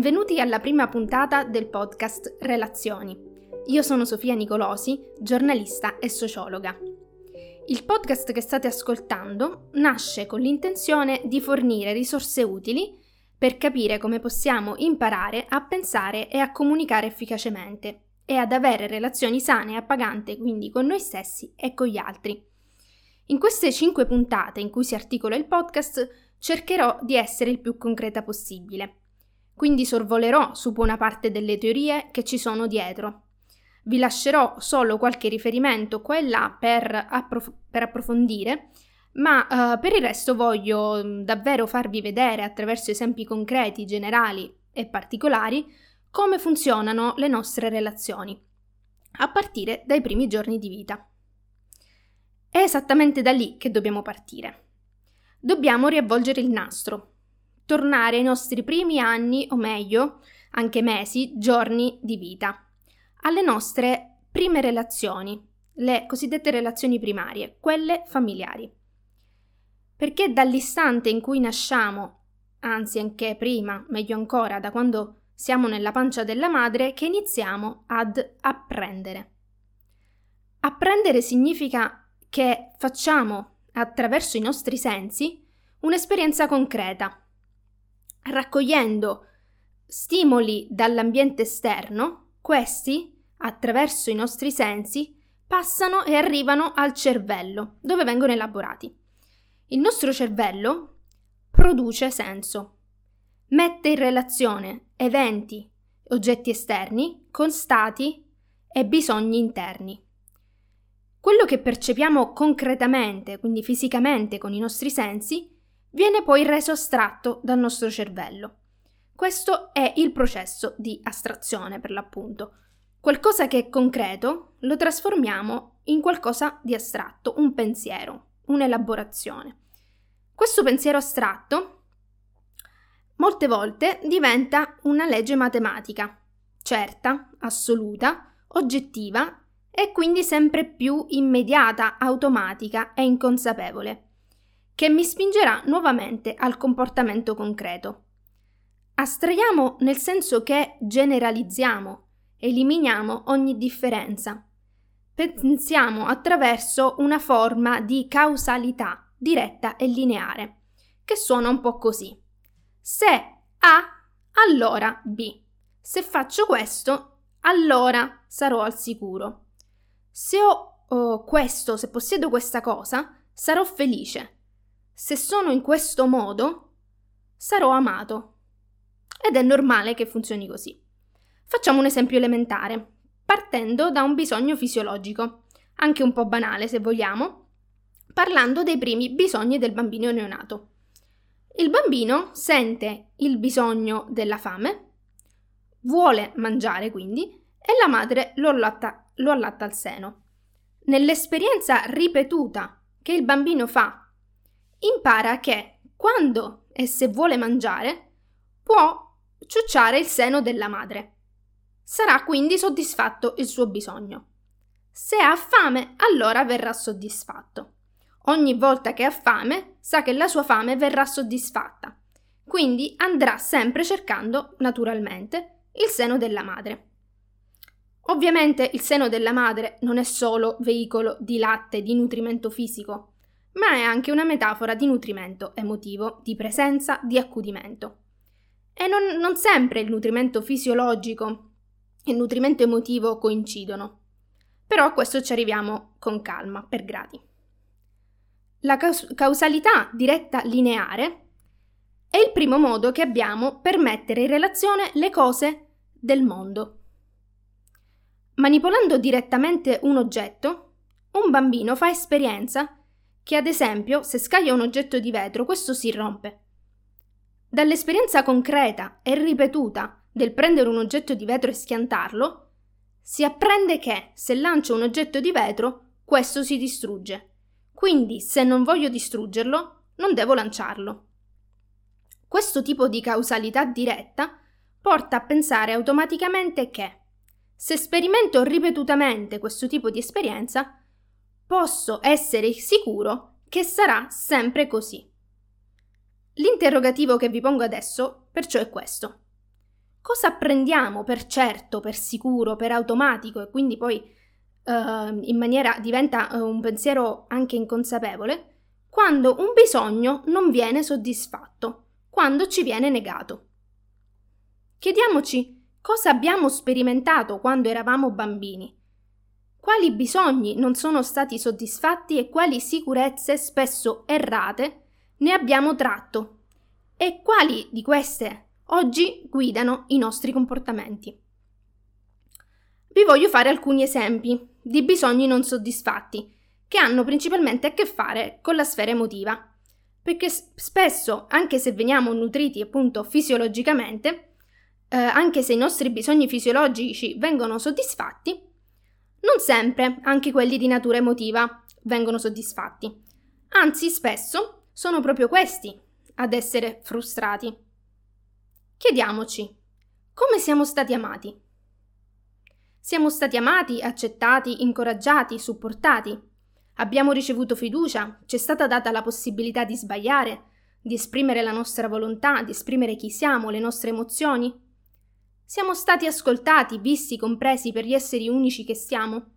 Benvenuti alla prima puntata del podcast Relazioni. Io sono Sofia Nicolosi, giornalista e sociologa. Il podcast che state ascoltando nasce con l'intenzione di fornire risorse utili per capire come possiamo imparare a pensare e a comunicare efficacemente e ad avere relazioni sane e appagante quindi con noi stessi e con gli altri. In queste cinque puntate in cui si articola il podcast cercherò di essere il più concreta possibile quindi sorvolerò su buona parte delle teorie che ci sono dietro. Vi lascerò solo qualche riferimento qua e là per, approf- per approfondire, ma uh, per il resto voglio mm, davvero farvi vedere attraverso esempi concreti, generali e particolari come funzionano le nostre relazioni, a partire dai primi giorni di vita. È esattamente da lì che dobbiamo partire. Dobbiamo riavvolgere il nastro, tornare ai nostri primi anni, o meglio, anche mesi, giorni di vita, alle nostre prime relazioni, le cosiddette relazioni primarie, quelle familiari. Perché dall'istante in cui nasciamo, anzi anche prima, meglio ancora, da quando siamo nella pancia della madre, che iniziamo ad apprendere. Apprendere significa che facciamo, attraverso i nostri sensi, un'esperienza concreta, raccogliendo stimoli dall'ambiente esterno, questi, attraverso i nostri sensi, passano e arrivano al cervello, dove vengono elaborati. Il nostro cervello produce senso, mette in relazione eventi, oggetti esterni con stati e bisogni interni. Quello che percepiamo concretamente, quindi fisicamente con i nostri sensi, viene poi reso astratto dal nostro cervello. Questo è il processo di astrazione, per l'appunto. Qualcosa che è concreto lo trasformiamo in qualcosa di astratto, un pensiero, un'elaborazione. Questo pensiero astratto molte volte diventa una legge matematica, certa, assoluta, oggettiva e quindi sempre più immediata, automatica e inconsapevole che mi spingerà nuovamente al comportamento concreto. Astraiamo nel senso che generalizziamo, eliminiamo ogni differenza. Pensiamo attraverso una forma di causalità diretta e lineare, che suona un po' così. Se A, allora B. Se faccio questo, allora sarò al sicuro. Se ho oh, questo, se possiedo questa cosa, sarò felice se sono in questo modo, sarò amato. Ed è normale che funzioni così. Facciamo un esempio elementare, partendo da un bisogno fisiologico, anche un po' banale se vogliamo, parlando dei primi bisogni del bambino neonato. Il bambino sente il bisogno della fame, vuole mangiare quindi, e la madre lo allatta, lo allatta al seno. Nell'esperienza ripetuta che il bambino fa impara che quando e se vuole mangiare può ciucciare il seno della madre. Sarà quindi soddisfatto il suo bisogno. Se ha fame, allora verrà soddisfatto. Ogni volta che ha fame, sa che la sua fame verrà soddisfatta. Quindi andrà sempre cercando, naturalmente, il seno della madre. Ovviamente il seno della madre non è solo veicolo di latte, di nutrimento fisico, ma è anche una metafora di nutrimento emotivo, di presenza, di accudimento. E non, non sempre il nutrimento fisiologico e il nutrimento emotivo coincidono, però a questo ci arriviamo con calma, per gradi. La caus- causalità diretta lineare è il primo modo che abbiamo per mettere in relazione le cose del mondo. Manipolando direttamente un oggetto, un bambino fa esperienza che ad esempio se scaglia un oggetto di vetro questo si rompe. Dall'esperienza concreta e ripetuta del prendere un oggetto di vetro e schiantarlo, si apprende che se lancio un oggetto di vetro questo si distrugge. Quindi se non voglio distruggerlo, non devo lanciarlo. Questo tipo di causalità diretta porta a pensare automaticamente che se sperimento ripetutamente questo tipo di esperienza, posso essere sicuro che sarà sempre così. L'interrogativo che vi pongo adesso perciò è questo. cosa apprendiamo per certo, per sicuro, per automatico e quindi poi uh, in maniera diventa uh, un pensiero anche inconsapevole quando un bisogno non viene soddisfatto, quando ci viene negato. Chiediamoci cosa abbiamo sperimentato quando eravamo bambini, quali bisogni non sono stati soddisfatti e quali sicurezze spesso errate ne abbiamo tratto e quali di queste oggi guidano i nostri comportamenti. Vi voglio fare alcuni esempi di bisogni non soddisfatti che hanno principalmente a che fare con la sfera emotiva, perché spesso, anche se veniamo nutriti appunto fisiologicamente, eh, anche se i nostri bisogni fisiologici vengono soddisfatti, non sempre anche quelli di natura emotiva vengono soddisfatti. Anzi, spesso sono proprio questi ad essere frustrati. Chiediamoci, come siamo stati amati? Siamo stati amati, accettati, incoraggiati, supportati? Abbiamo ricevuto fiducia? Ci è stata data la possibilità di sbagliare, di esprimere la nostra volontà, di esprimere chi siamo, le nostre emozioni? Siamo stati ascoltati, visti, compresi per gli esseri unici che siamo?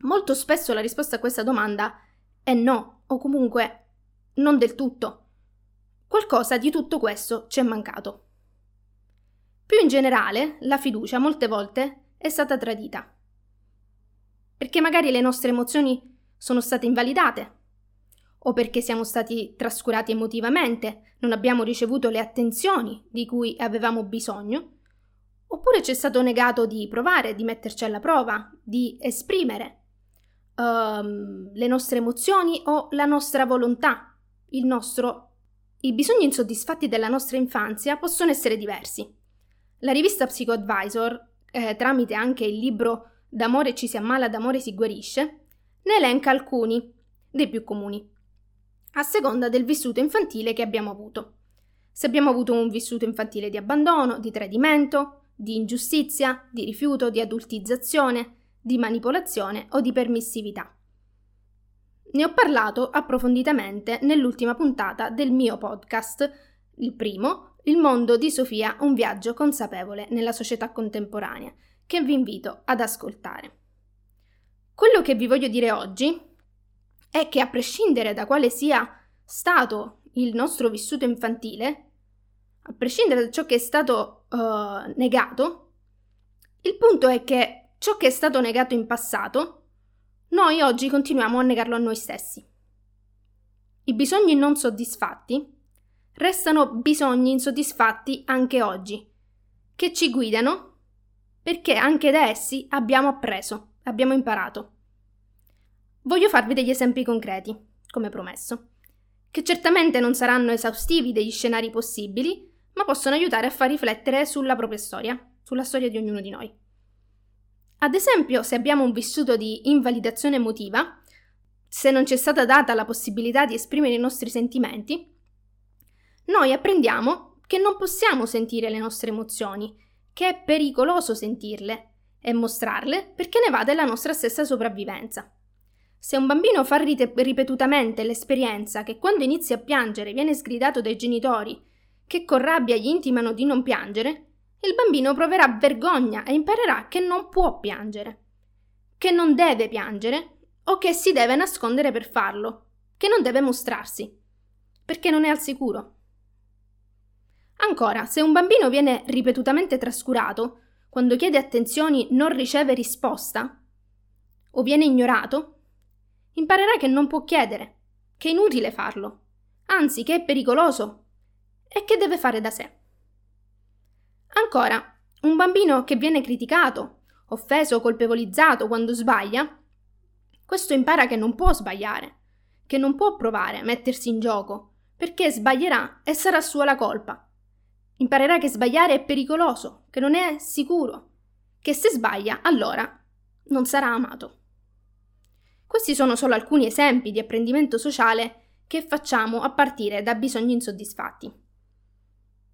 Molto spesso la risposta a questa domanda è no, o comunque non del tutto. Qualcosa di tutto questo ci è mancato. Più in generale, la fiducia molte volte è stata tradita. Perché magari le nostre emozioni sono state invalidate, o perché siamo stati trascurati emotivamente, non abbiamo ricevuto le attenzioni di cui avevamo bisogno, oppure ci è stato negato di provare, di metterci alla prova, di esprimere um, le nostre emozioni o la nostra volontà, il nostro... I bisogni insoddisfatti della nostra infanzia possono essere diversi. La rivista PsychoAdvisor, eh, tramite anche il libro D'amore ci si ammala, d'amore si guarisce, ne elenca alcuni dei più comuni, a seconda del vissuto infantile che abbiamo avuto. Se abbiamo avuto un vissuto infantile di abbandono, di tradimento, di ingiustizia, di rifiuto, di adultizzazione, di manipolazione o di permissività. Ne ho parlato approfonditamente nell'ultima puntata del mio podcast, il primo, Il mondo di Sofia, un viaggio consapevole nella società contemporanea, che vi invito ad ascoltare. Quello che vi voglio dire oggi è che a prescindere da quale sia stato il nostro vissuto infantile, a prescindere da ciò che è stato uh, negato, il punto è che ciò che è stato negato in passato noi oggi continuiamo a negarlo a noi stessi. I bisogni non soddisfatti restano bisogni insoddisfatti anche oggi, che ci guidano perché anche da essi abbiamo appreso, abbiamo imparato. Voglio farvi degli esempi concreti, come promesso, che certamente non saranno esaustivi degli scenari possibili, ma possono aiutare a far riflettere sulla propria storia, sulla storia di ognuno di noi. Ad esempio, se abbiamo un vissuto di invalidazione emotiva, se non ci è stata data la possibilità di esprimere i nostri sentimenti, noi apprendiamo che non possiamo sentire le nostre emozioni, che è pericoloso sentirle e mostrarle perché ne va della nostra stessa sopravvivenza. Se un bambino fa ripetutamente l'esperienza che quando inizia a piangere viene sgridato dai genitori, che con rabbia gli intimano di non piangere, il bambino proverà vergogna e imparerà che non può piangere, che non deve piangere o che si deve nascondere per farlo, che non deve mostrarsi, perché non è al sicuro. Ancora, se un bambino viene ripetutamente trascurato, quando chiede attenzioni non riceve risposta, o viene ignorato, imparerà che non può chiedere, che è inutile farlo, anzi che è pericoloso e che deve fare da sé. Ancora, un bambino che viene criticato, offeso o colpevolizzato quando sbaglia, questo impara che non può sbagliare, che non può provare a mettersi in gioco, perché sbaglierà e sarà sua la colpa. Imparerà che sbagliare è pericoloso, che non è sicuro, che se sbaglia allora non sarà amato. Questi sono solo alcuni esempi di apprendimento sociale che facciamo a partire da bisogni insoddisfatti.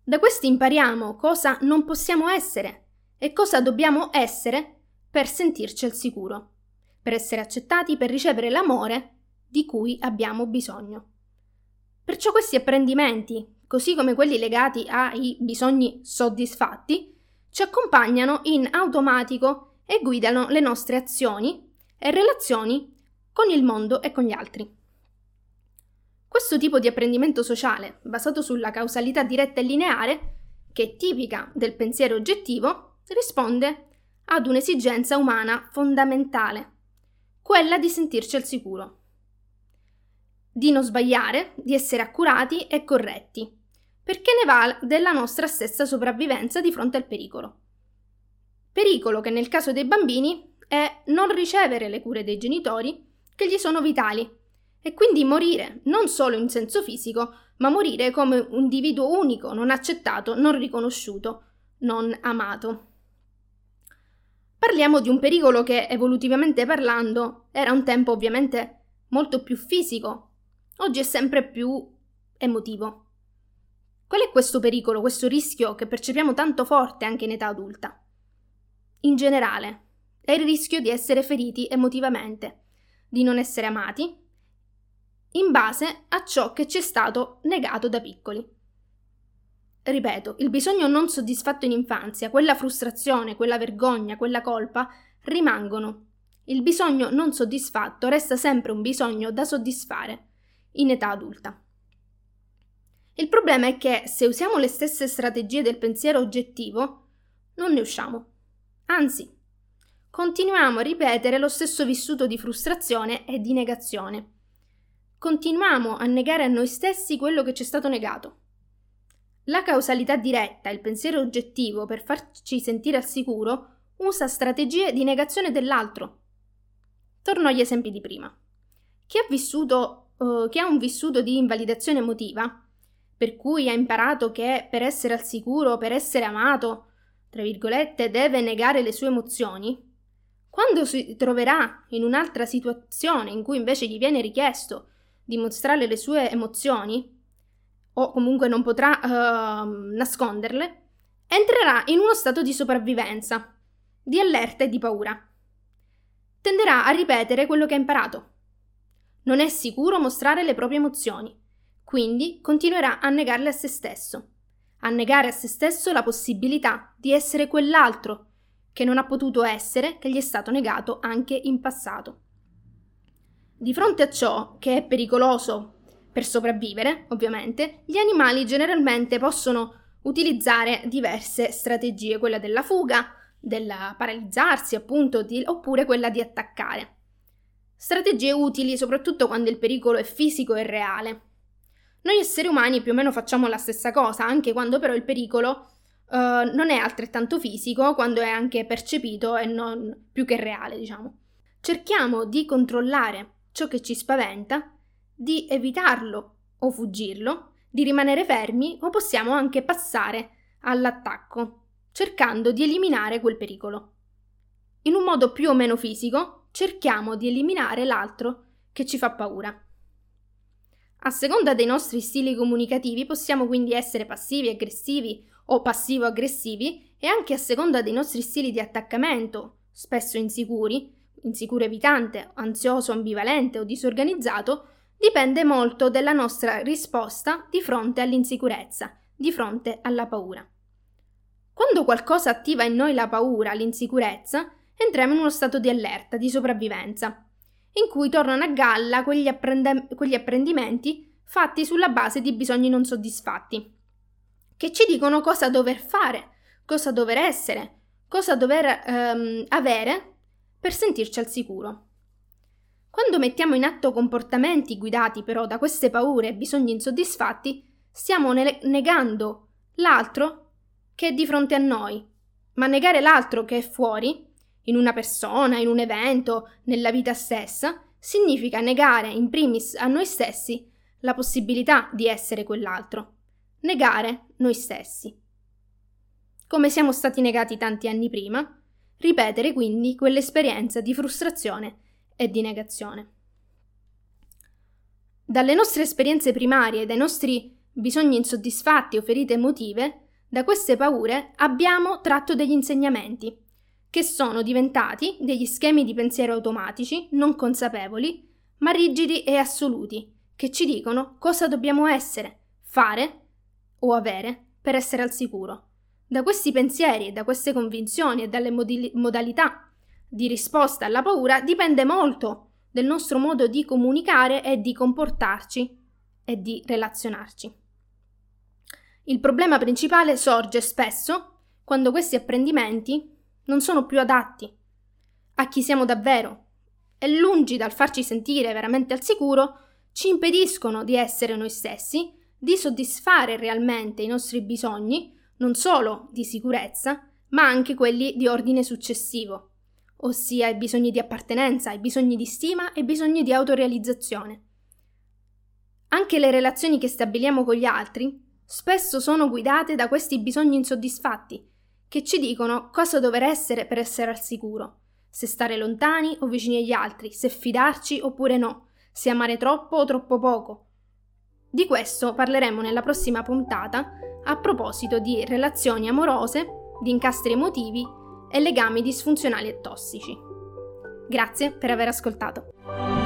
Da questi impariamo cosa non possiamo essere e cosa dobbiamo essere per sentirci al sicuro, per essere accettati, per ricevere l'amore di cui abbiamo bisogno. Perciò questi apprendimenti, così come quelli legati ai bisogni soddisfatti, ci accompagnano in automatico e guidano le nostre azioni e relazioni con il mondo e con gli altri. Questo tipo di apprendimento sociale, basato sulla causalità diretta e lineare, che è tipica del pensiero oggettivo, risponde ad un'esigenza umana fondamentale, quella di sentirci al sicuro, di non sbagliare, di essere accurati e corretti, perché ne va della nostra stessa sopravvivenza di fronte al pericolo. Pericolo che nel caso dei bambini è non ricevere le cure dei genitori che gli sono vitali e quindi morire non solo in senso fisico, ma morire come un individuo unico, non accettato, non riconosciuto, non amato. Parliamo di un pericolo che, evolutivamente parlando, era un tempo ovviamente molto più fisico, oggi è sempre più emotivo. Qual è questo pericolo, questo rischio che percepiamo tanto forte anche in età adulta? In generale, è il rischio di essere feriti emotivamente, di non essere amati, in base a ciò che ci è stato negato da piccoli. Ripeto, il bisogno non soddisfatto in infanzia, quella frustrazione, quella vergogna, quella colpa, rimangono. Il bisogno non soddisfatto resta sempre un bisogno da soddisfare in età adulta. Il problema è che se usiamo le stesse strategie del pensiero oggettivo, non ne usciamo. Anzi, continuiamo a ripetere lo stesso vissuto di frustrazione e di negazione. Continuiamo a negare a noi stessi quello che ci è stato negato. La causalità diretta, il pensiero oggettivo, per farci sentire al sicuro, usa strategie di negazione dell'altro. Torno agli esempi di prima. Chi ha, vissuto, uh, chi ha un vissuto di invalidazione emotiva, per cui ha imparato che per essere al sicuro, per essere amato, tra virgolette, deve negare le sue emozioni, quando si troverà in un'altra situazione in cui invece gli viene richiesto di mostrare le sue emozioni, o comunque non potrà uh, nasconderle, entrerà in uno stato di sopravvivenza, di allerta e di paura. Tenderà a ripetere quello che ha imparato. Non è sicuro mostrare le proprie emozioni, quindi continuerà a negarle a se stesso, a negare a se stesso la possibilità di essere quell'altro che non ha potuto essere, che gli è stato negato anche in passato. Di fronte a ciò, che è pericoloso per sopravvivere, ovviamente, gli animali generalmente possono utilizzare diverse strategie, quella della fuga, del paralizzarsi, appunto, di, oppure quella di attaccare. Strategie utili soprattutto quando il pericolo è fisico e reale. Noi esseri umani più o meno facciamo la stessa cosa, anche quando però il pericolo uh, non è altrettanto fisico, quando è anche percepito e non più che reale, diciamo. Cerchiamo di controllare ciò che ci spaventa di evitarlo o fuggirlo, di rimanere fermi o possiamo anche passare all'attacco, cercando di eliminare quel pericolo. In un modo più o meno fisico, cerchiamo di eliminare l'altro che ci fa paura. A seconda dei nostri stili comunicativi possiamo quindi essere passivi, aggressivi o passivo-aggressivi e anche a seconda dei nostri stili di attaccamento, spesso insicuri, insicuro evitante, ansioso, ambivalente o disorganizzato, dipende molto dalla nostra risposta di fronte all'insicurezza, di fronte alla paura. Quando qualcosa attiva in noi la paura, l'insicurezza, entriamo in uno stato di allerta, di sopravvivenza, in cui tornano a galla quegli, apprende- quegli apprendimenti fatti sulla base di bisogni non soddisfatti, che ci dicono cosa dover fare, cosa dover essere, cosa dover ehm, avere per sentirci al sicuro. Quando mettiamo in atto comportamenti guidati però da queste paure e bisogni insoddisfatti, stiamo ne- negando l'altro che è di fronte a noi. Ma negare l'altro che è fuori, in una persona, in un evento, nella vita stessa, significa negare in primis a noi stessi la possibilità di essere quell'altro. Negare noi stessi. Come siamo stati negati tanti anni prima, ripetere quindi quell'esperienza di frustrazione e di negazione. Dalle nostre esperienze primarie, dai nostri bisogni insoddisfatti o ferite emotive, da queste paure abbiamo tratto degli insegnamenti, che sono diventati degli schemi di pensiero automatici, non consapevoli, ma rigidi e assoluti, che ci dicono cosa dobbiamo essere, fare, o avere per essere al sicuro. Da questi pensieri e da queste convinzioni e dalle modi- modalità di risposta alla paura dipende molto del nostro modo di comunicare e di comportarci e di relazionarci. Il problema principale sorge spesso quando questi apprendimenti non sono più adatti a chi siamo davvero e lungi dal farci sentire veramente al sicuro, ci impediscono di essere noi stessi, di soddisfare realmente i nostri bisogni, non solo di sicurezza, ma anche quelli di ordine successivo, ossia i bisogni di appartenenza, i bisogni di stima e i bisogni di autorealizzazione. Anche le relazioni che stabiliamo con gli altri spesso sono guidate da questi bisogni insoddisfatti, che ci dicono cosa dover essere per essere al sicuro, se stare lontani o vicini agli altri, se fidarci oppure no, se amare troppo o troppo poco. Di questo parleremo nella prossima puntata a proposito di relazioni amorose, di incastri emotivi e legami disfunzionali e tossici. Grazie per aver ascoltato.